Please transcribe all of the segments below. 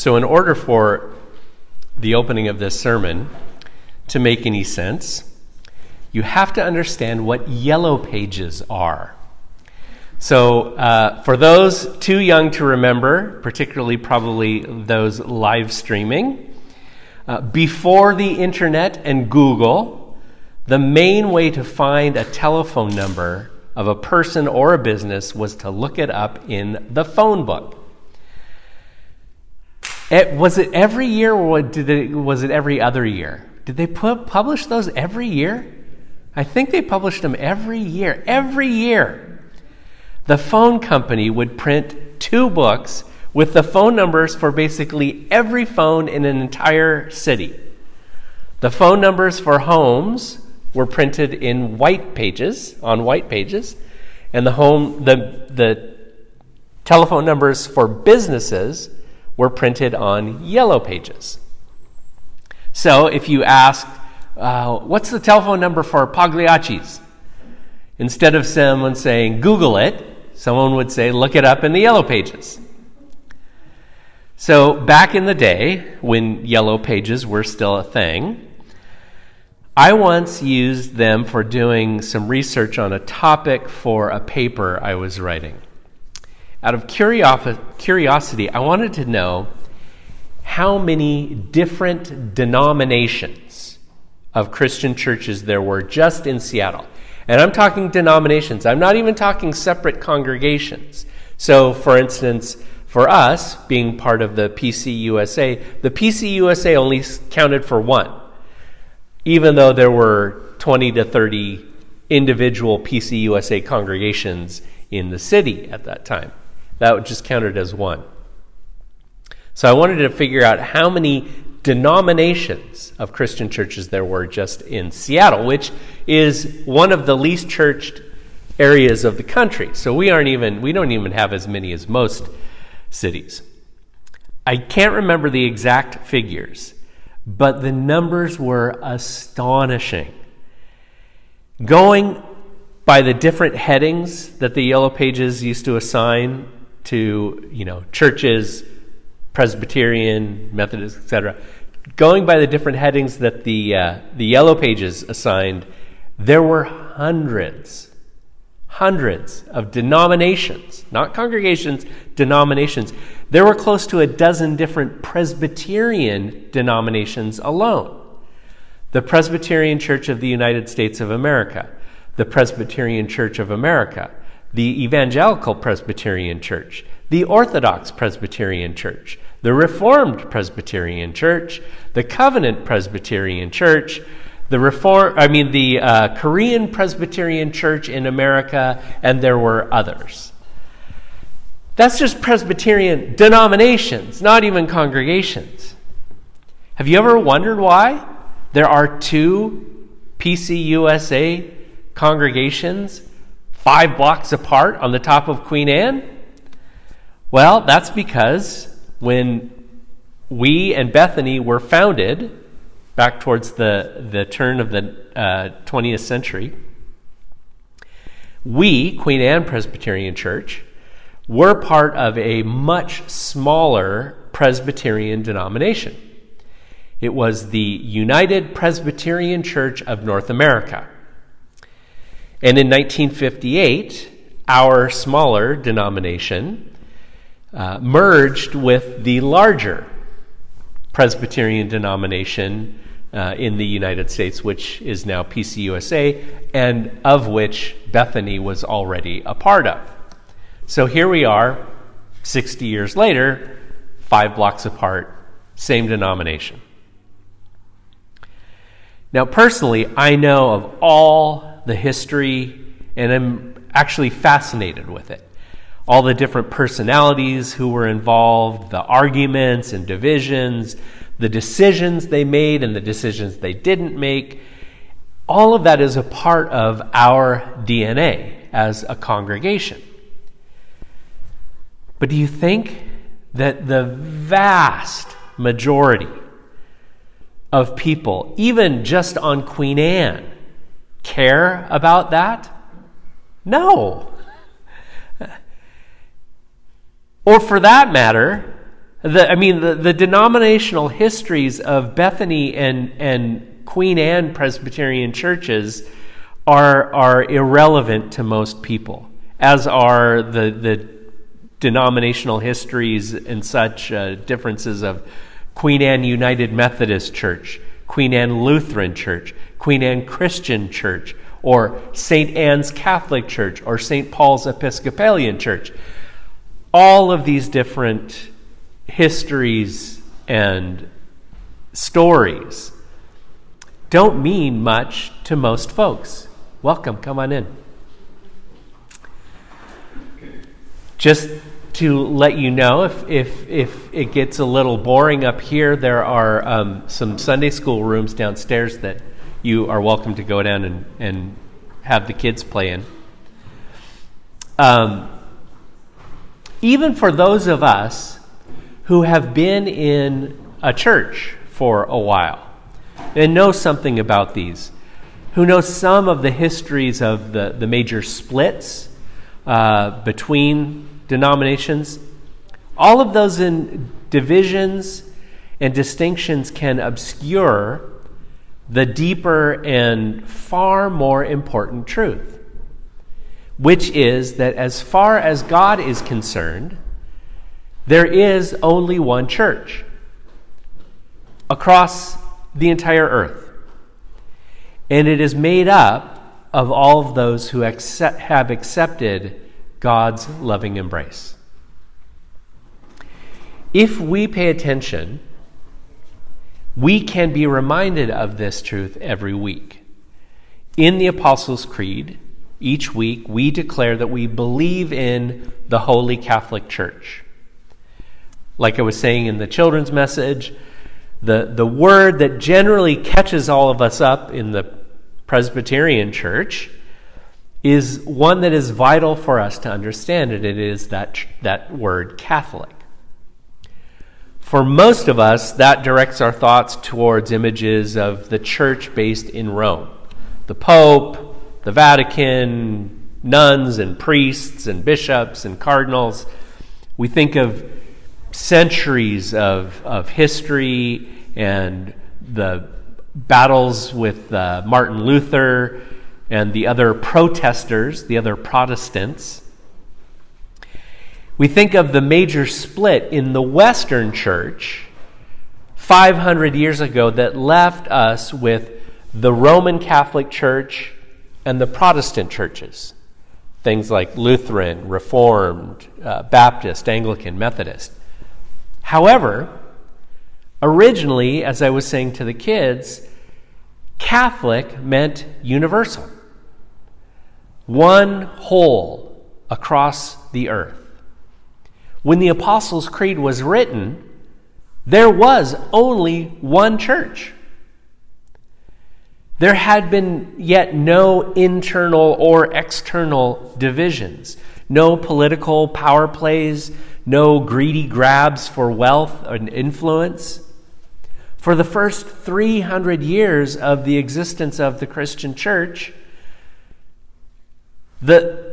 So, in order for the opening of this sermon to make any sense, you have to understand what yellow pages are. So, uh, for those too young to remember, particularly probably those live streaming, uh, before the internet and Google, the main way to find a telephone number of a person or a business was to look it up in the phone book. It, was it every year or did it, was it every other year? Did they put, publish those every year? I think they published them every year. Every year the phone company would print two books with the phone numbers for basically every phone in an entire city. The phone numbers for homes were printed in white pages, on white pages, and the home the the telephone numbers for businesses were printed on yellow pages. So if you ask, uh, what's the telephone number for Pagliacci's? Instead of someone saying, Google it, Someone would say, look it up in the yellow pages. So, back in the day, when yellow pages were still a thing, I once used them for doing some research on a topic for a paper I was writing. Out of curiosity, I wanted to know how many different denominations of Christian churches there were just in Seattle. And I'm talking denominations, I'm not even talking separate congregations. So, for instance, for us, being part of the PCUSA, the PCUSA only counted for one, even though there were 20 to 30 individual PCUSA congregations in the city at that time. That would just counted as one. So I wanted to figure out how many denominations of Christian churches there were just in Seattle, which is one of the least churched areas of the country. So we aren't even we don't even have as many as most cities. I can't remember the exact figures, but the numbers were astonishing. Going by the different headings that the yellow pages used to assign to, you know, churches, Presbyterian, Methodist, etc. Going by the different headings that the, uh, the yellow pages assigned, there were hundreds, hundreds of denominations, not congregations, denominations. There were close to a dozen different Presbyterian denominations alone. The Presbyterian Church of the United States of America, the Presbyterian Church of America, the Evangelical Presbyterian Church, the Orthodox Presbyterian Church, the Reformed Presbyterian Church, the Covenant Presbyterian Church, the Reform, I mean, the uh, Korean Presbyterian Church in America, and there were others. That's just Presbyterian denominations, not even congregations. Have you ever wondered why there are two PCUSA congregations five blocks apart on the top of Queen Anne? Well, that's because when we and Bethany were founded back towards the, the turn of the uh, 20th century, we, Queen Anne Presbyterian Church, were part of a much smaller Presbyterian denomination. It was the United Presbyterian Church of North America. And in 1958, our smaller denomination uh, merged with the larger Presbyterian denomination uh, in the United States, which is now PCUSA, and of which Bethany was already a part of. So here we are, 60 years later, five blocks apart, same denomination. Now, personally, I know of all the history and I'm actually fascinated with it all the different personalities who were involved, the arguments and divisions, the decisions they made and the decisions they didn't make. All of that is a part of our DNA as a congregation. But do you think that the vast majority of people, even just on Queen Anne, care about that? No. Or for that matter, The, I mean, the, the denominational histories of Bethany and, and Queen Anne Presbyterian churches are, are irrelevant to most people, as are the, the denominational histories and such uh, differences of Queen Anne United Methodist Church, Queen Anne Lutheran Church, Queen Anne Christian Church, or St. Anne's Catholic Church, or St. Paul's Episcopalian Church. All of these different histories and stories don't mean much to most folks. Welcome, come on in. Just to let you know, if, if, if it gets a little boring up here, there are um, some Sunday school rooms downstairs that you are welcome to go down and, and have the kids play in. Um, even for those of us who have been in a church for a while and know something about these, who know some of the histories of the, the major splits uh, between denominations, all of those in divisions and distinctions can obscure the deeper and far more important truth, which is that as far as God is concerned, there is only one church across the entire earth. And it is made up of all of those who accept, have accepted God's loving embrace. If we pay attention, we can be reminded of this truth every week. In the Apostles' Creed, each week we declare that we believe in the Holy Catholic Church like I was saying in the children's message, the, the word that generally catches all of us up in the Presbyterian church is one that is vital for us to understand, and it is that, that word Catholic. For most of us, that directs our thoughts towards images of the church based in Rome the Pope, the Vatican, nuns and priests and bishops and cardinals. We think of centuries of, of history and the battles with uh, Martin Luther and the other protesters, the other Protestants. We think of the major split in the Western church 500 years ago that left us with the Roman Catholic Church and the Protestant churches. Things like Lutheran, Reformed, uh, Baptist, Anglican, Methodist. However, originally, as I was saying to the kids, Catholic meant universal, one whole across the earth. When the Apostles' Creed was written, there was only one church. There had been yet no internal or external divisions, no political power plays, no greedy grabs for wealth and influence. For the first 300 years of the existence of the Christian church, the,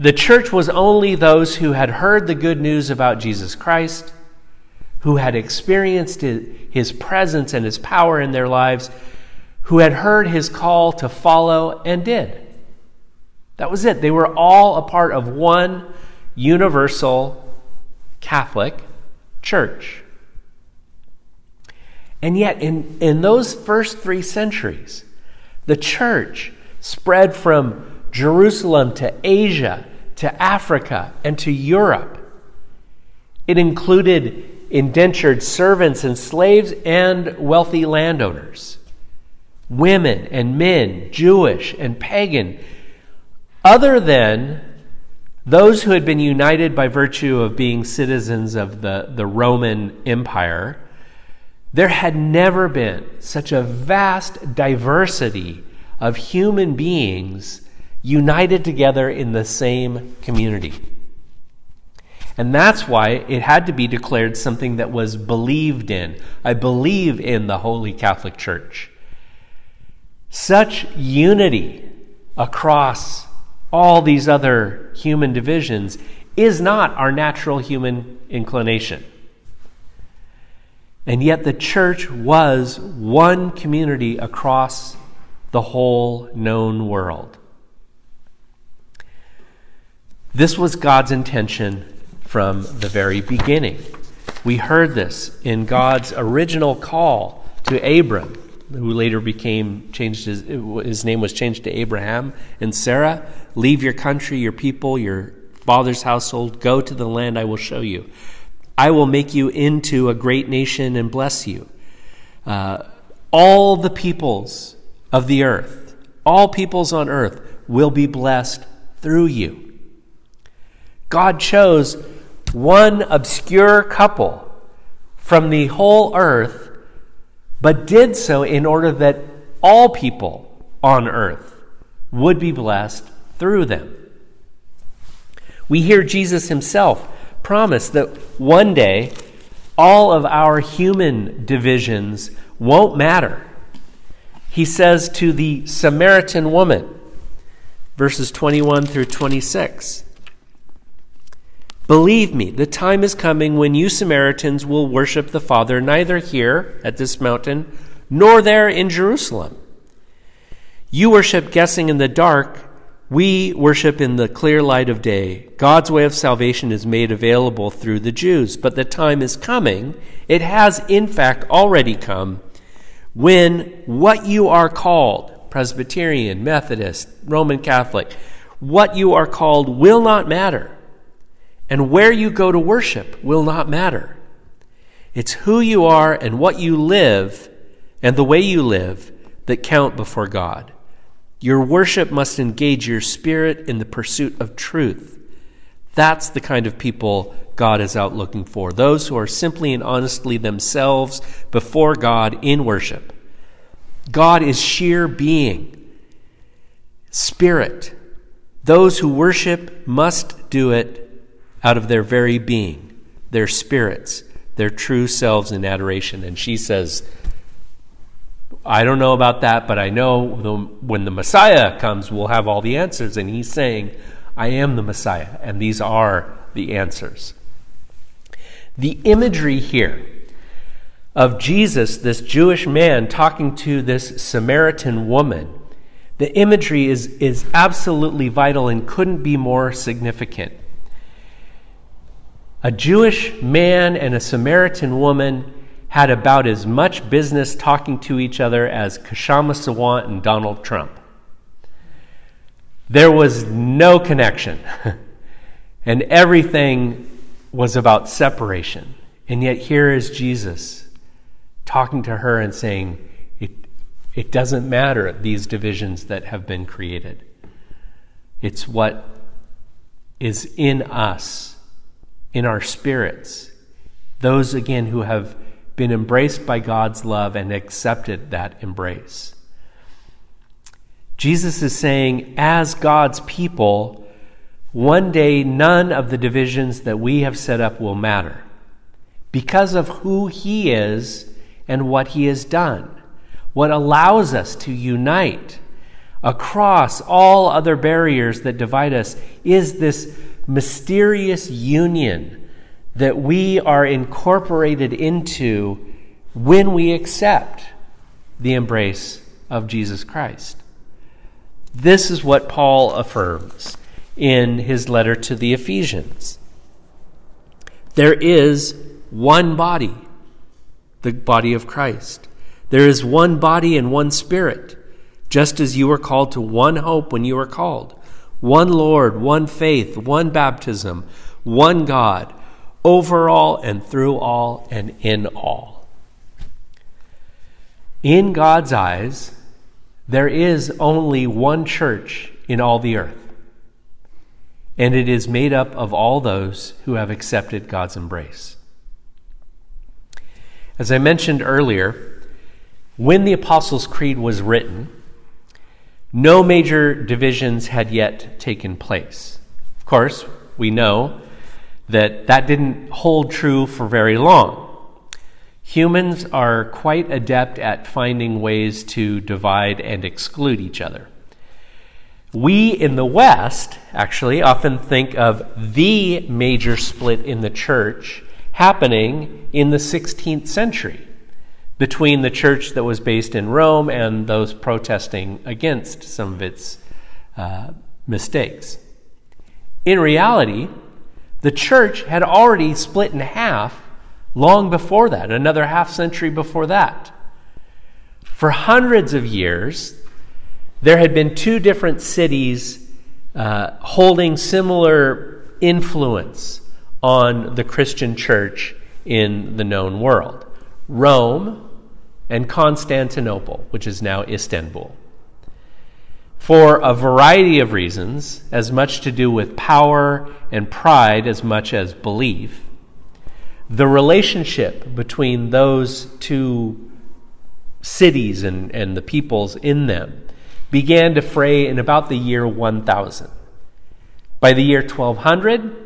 the church was only those who had heard the good news about Jesus Christ, who had experienced his presence and his power in their lives, who had heard his call to follow and did. That was it. They were all a part of one universal Catholic church. And yet, in, in those first three centuries, the church spread from Jerusalem to Asia, to Africa, and to Europe. It included indentured servants and slaves and wealthy landowners, women and men, Jewish and pagan, other than those who had been united by virtue of being citizens of the, the Roman Empire, there had never been such a vast diversity of human beings united together in the same community. And that's why it had to be declared something that was believed in. I believe in the Holy Catholic Church. Such unity across all these other human divisions is not our natural human inclination. And yet the church was one community across the whole known world. This was God's intention from the very beginning. We heard this in God's original call to Abram, who later became changed his, his name was changed to Abraham and Sarah. Leave your country, your people, your father's household, go to the land I will show you. I will make you into a great nation and bless you. Uh, all the peoples of the earth, all peoples on earth will be blessed through you. God chose one obscure couple from the whole earth, but did so in order that all people on earth would be blessed through them. We hear Jesus himself promise that one day all of our human divisions won't matter. He says to the Samaritan woman, verses 21 through 26. Believe me, the time is coming when you Samaritans will worship the Father neither here at this mountain nor there in Jerusalem. You worship guessing in the dark. We worship in the clear light of day. God's way of salvation is made available through the Jews, but the time is coming. It has, in fact, already come when what you are called, Presbyterian, Methodist, Roman Catholic, what you are called will not matter and where you go to worship will not matter. It's who you are and what you live and the way you live that count before God. Your worship must engage your spirit in the pursuit of truth. That's the kind of people God is out looking for. Those who are simply and honestly themselves before God in worship. God is sheer being, spirit. Those who worship must do it out of their very being, their spirits, their true selves in adoration. And she says, I don't know about that, but I know the, when the Messiah comes, we'll have all the answers. And he's saying, I am the Messiah, and these are the answers. The imagery here of Jesus, this Jewish man, talking to this Samaritan woman, the imagery is, is absolutely vital and couldn't be more significant. A Jewish man and a Samaritan woman had about as much business talking to each other as Kshama Sawant and Donald Trump. There was no connection, and everything was about separation. And yet, here is Jesus talking to her and saying, It, it doesn't matter these divisions that have been created, it's what is in us in our spirits. Those, again, who have been embraced by God's love and accepted that embrace. Jesus is saying, as God's people, one day none of the divisions that we have set up will matter because of who He is and what He has done. What allows us to unite across all other barriers that divide us is this mysterious union that we are incorporated into when we accept the embrace of Jesus Christ. This is what Paul affirms in his letter to the Ephesians. There is one body, the body of Christ. There is one body and one spirit, just as you were called to one hope when you were called one Lord, one faith, one baptism, one God, over all and through all and in all. In God's eyes, there is only one church in all the earth, and it is made up of all those who have accepted God's embrace. As I mentioned earlier, when the Apostles' Creed was written, no major divisions had yet taken place. Of course, we know that that didn't hold true for very long. Humans are quite adept at finding ways to divide and exclude each other. We in the West actually often think of the major split in the church happening in the 16th century between the church that was based in Rome and those protesting against some of its uh, mistakes. In reality, the church had already split in half long before that, another half century before that. For hundreds of years, there had been two different cities uh, holding similar influence on the Christian church in the known world Rome and Constantinople, which is now Istanbul. For a variety of reasons, as much to do with power and pride as much as belief, the relationship between those two cities and, and the peoples in them began to fray in about the year 1000. By the year 1200,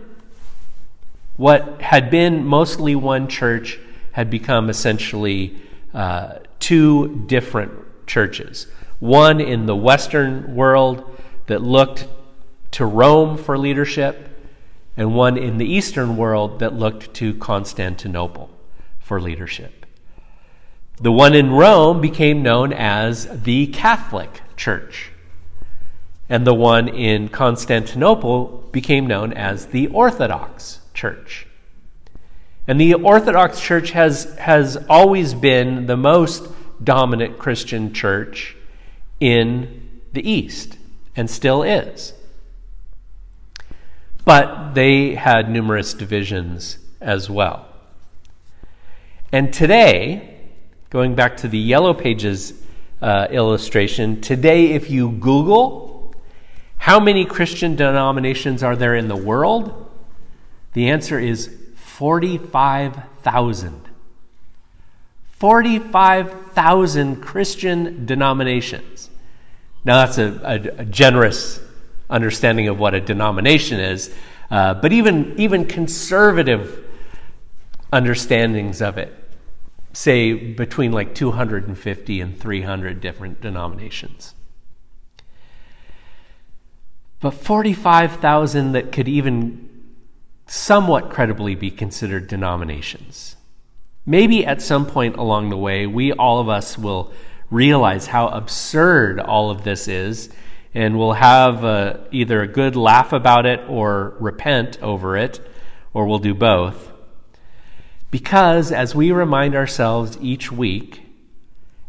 what had been mostly one church had become essentially uh, two different churches. One in the Western world that looked to Rome for leadership, and one in the Eastern world that looked to Constantinople for leadership. The one in Rome became known as the Catholic Church, and the one in Constantinople became known as the Orthodox Church. And the Orthodox Church has, has always been the most dominant Christian church in the East, and still is. But they had numerous divisions as well. And today, going back to the Yellow Pages uh, illustration, today, if you Google how many Christian denominations are there in the world, the answer is 45,000. 45,000 Christian denominations. Now, that's a, a, a, generous understanding of what a denomination is, uh, but even, even conservative understandings of it say between like 250 and 300 different denominations. But 45,000 that could even somewhat credibly be considered denominations. Maybe at some point along the way, we all of us will realize how absurd all of this is, and we'll have a, either a good laugh about it or repent over it, or we'll do both. Because as we remind ourselves each week,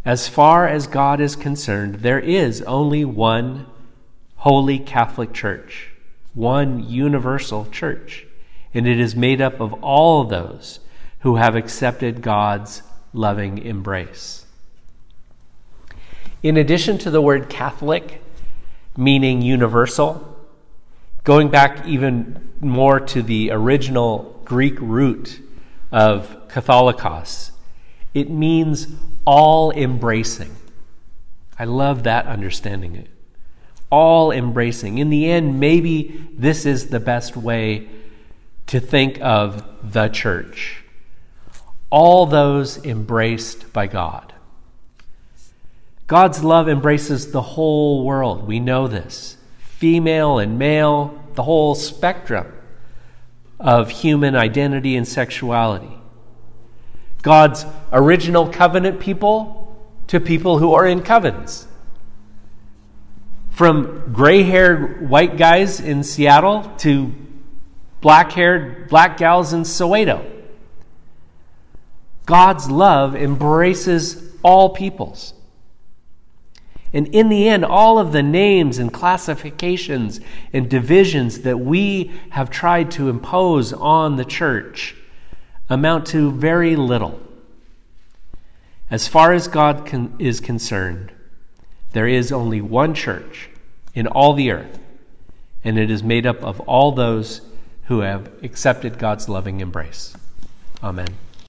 as far as God is concerned, there is only one holy Catholic Church, one universal church and it is made up of all those who have accepted God's loving embrace. In addition to the word Catholic, meaning universal, going back even more to the original Greek root of Catholicos, it means all embracing. I love that understanding. All embracing. In the end, maybe this is the best way to think of the church. All those embraced by God. God's love embraces the whole world. We know this. Female and male, the whole spectrum of human identity and sexuality. God's original covenant people to people who are in covenants. From gray haired white guys in Seattle to black haired black gals in Soweto. God's love embraces all peoples. And in the end, all of the names and classifications and divisions that we have tried to impose on the church amount to very little. As far as God con- is concerned, there is only one church in all the earth, and it is made up of all those who have accepted God's loving embrace. Amen.